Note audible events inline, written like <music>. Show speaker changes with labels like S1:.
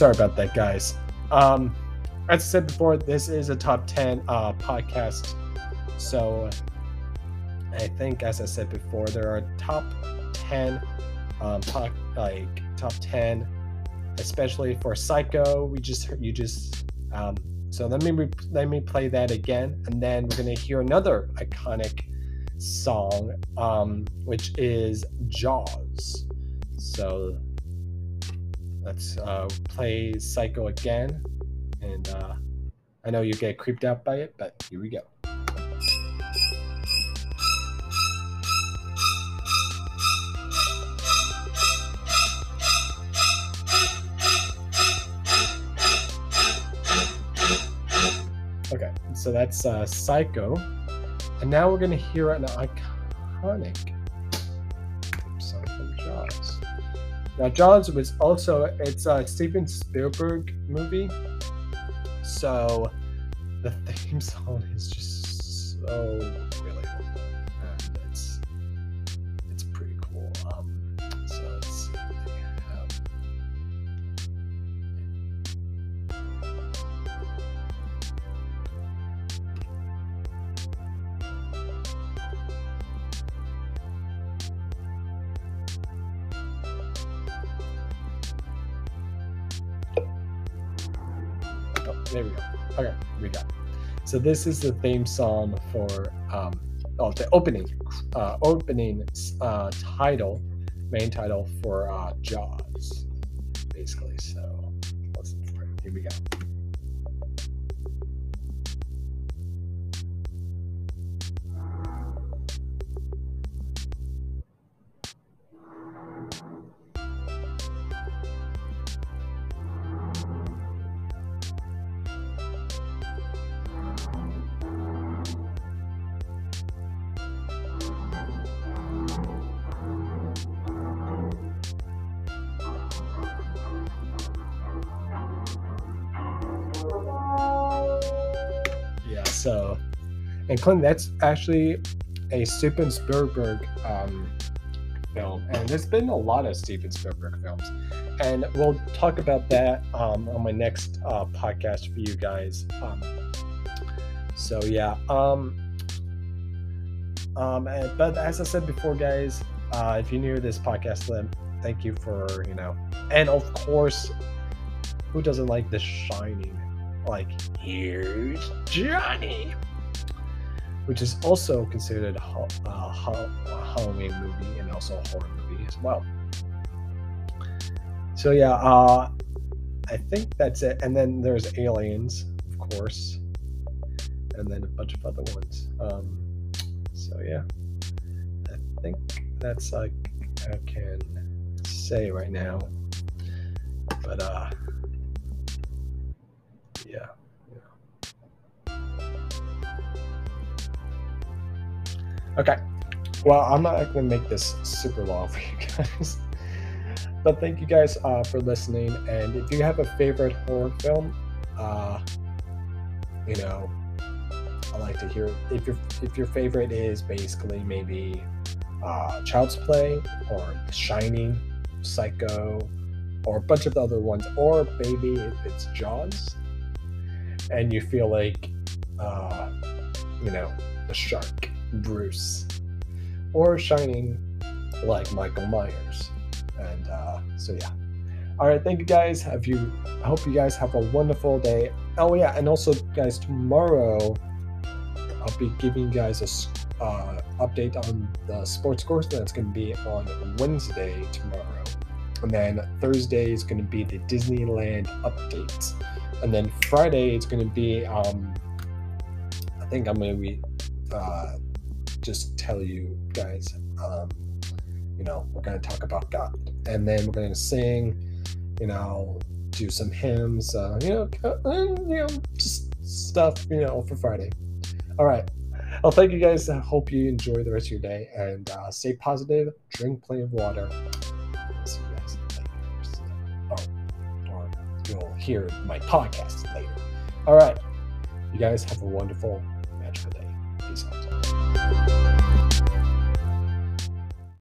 S1: sorry about that, guys. Um, as I said before, this is a top 10 uh, podcast. So I think, as I said before, there are top 10, um, like top 10, especially for Psycho. We just you just, um, so let me, re- let me play that again. And then we're going to hear another iconic song, um, which is Jaws. So let's uh, play Psycho again. And uh, I know you get creeped out by it, but here we go. Okay, so that's uh, Psycho. And now we're going to hear an iconic Now, Jaws was also it's a Steven Spielberg movie, so the <laughs> theme song is just so there we go. Okay, we. It. So this is the theme song for um, oh the opening, uh, opening uh, title, main title for uh, Jaws, basically. So let's here we go. So, and Clint, that's actually a Steven Spielberg um, film, and there's been a lot of Steven Spielberg films, and we'll talk about that um, on my next uh, podcast for you guys. Um, so yeah. Um, um, and- but as I said before, guys, uh, if you're new to this podcast, then thank you for you know, and of course, who doesn't like The Shining? Like, here's Johnny, which is also considered a, a, a Halloween movie and also a horror movie as well. So yeah, uh, I think that's it. And then there's Aliens, of course, and then a bunch of other ones. Um, so yeah, I think that's like I can say right now. But uh, yeah. Okay. Well, I'm not going to make this super long for you guys. <laughs> But thank you guys uh, for listening. And if you have a favorite horror film, uh, you know, I like to hear if your if your favorite is basically maybe uh, Child's Play or The Shining, Psycho, or a bunch of the other ones, or maybe it's Jaws, and you feel like, uh, you know, the shark, Bruce, or Shining, like Michael Myers, and uh, so yeah. All right, thank you guys. Have you? I hope you guys have a wonderful day. Oh yeah, and also guys, tomorrow I'll be giving you guys a uh, update on the sports course that's going to be on Wednesday tomorrow, and then Thursday is going to be the Disneyland updates, and then Friday it's going to be um, I think I'm going to be uh, just tell you guys um, you know we're going to talk about God, and then we're going to sing, you know, do some hymns, uh, you know, and, you know, just stuff, you know, for Friday. All right. Well, thank you guys. I hope you enjoy the rest of your day and uh, stay positive. Drink plenty of water. You'll hear my podcast later. All right. You guys have a wonderful, magical day. Peace out.